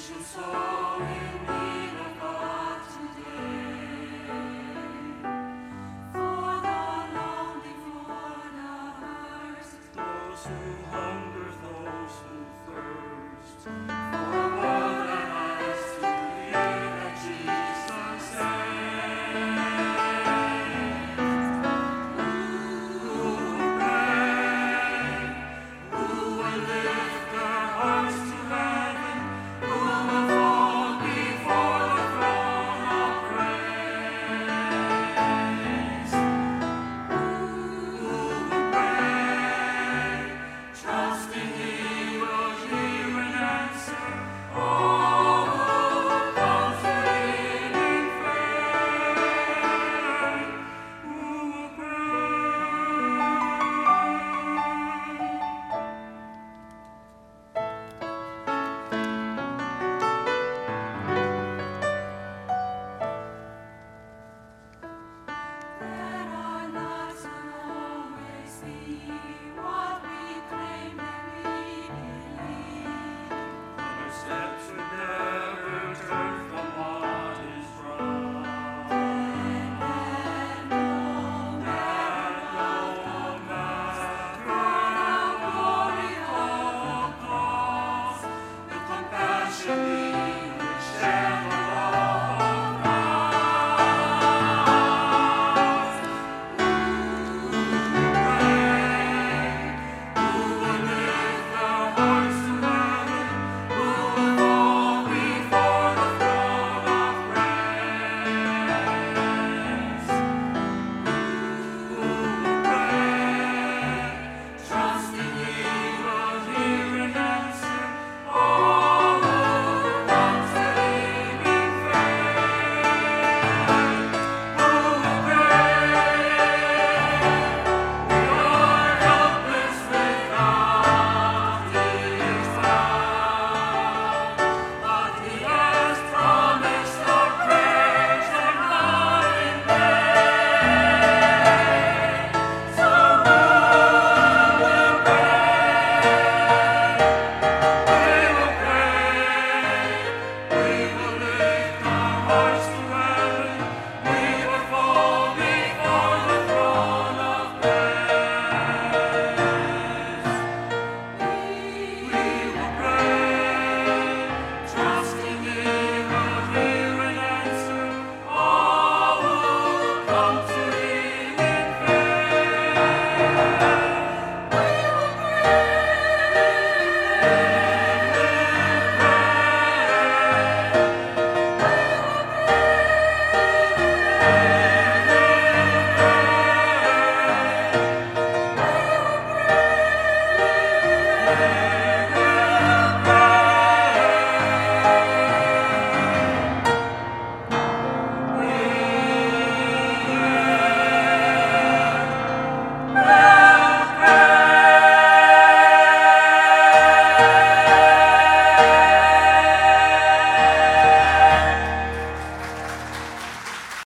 dušu svoje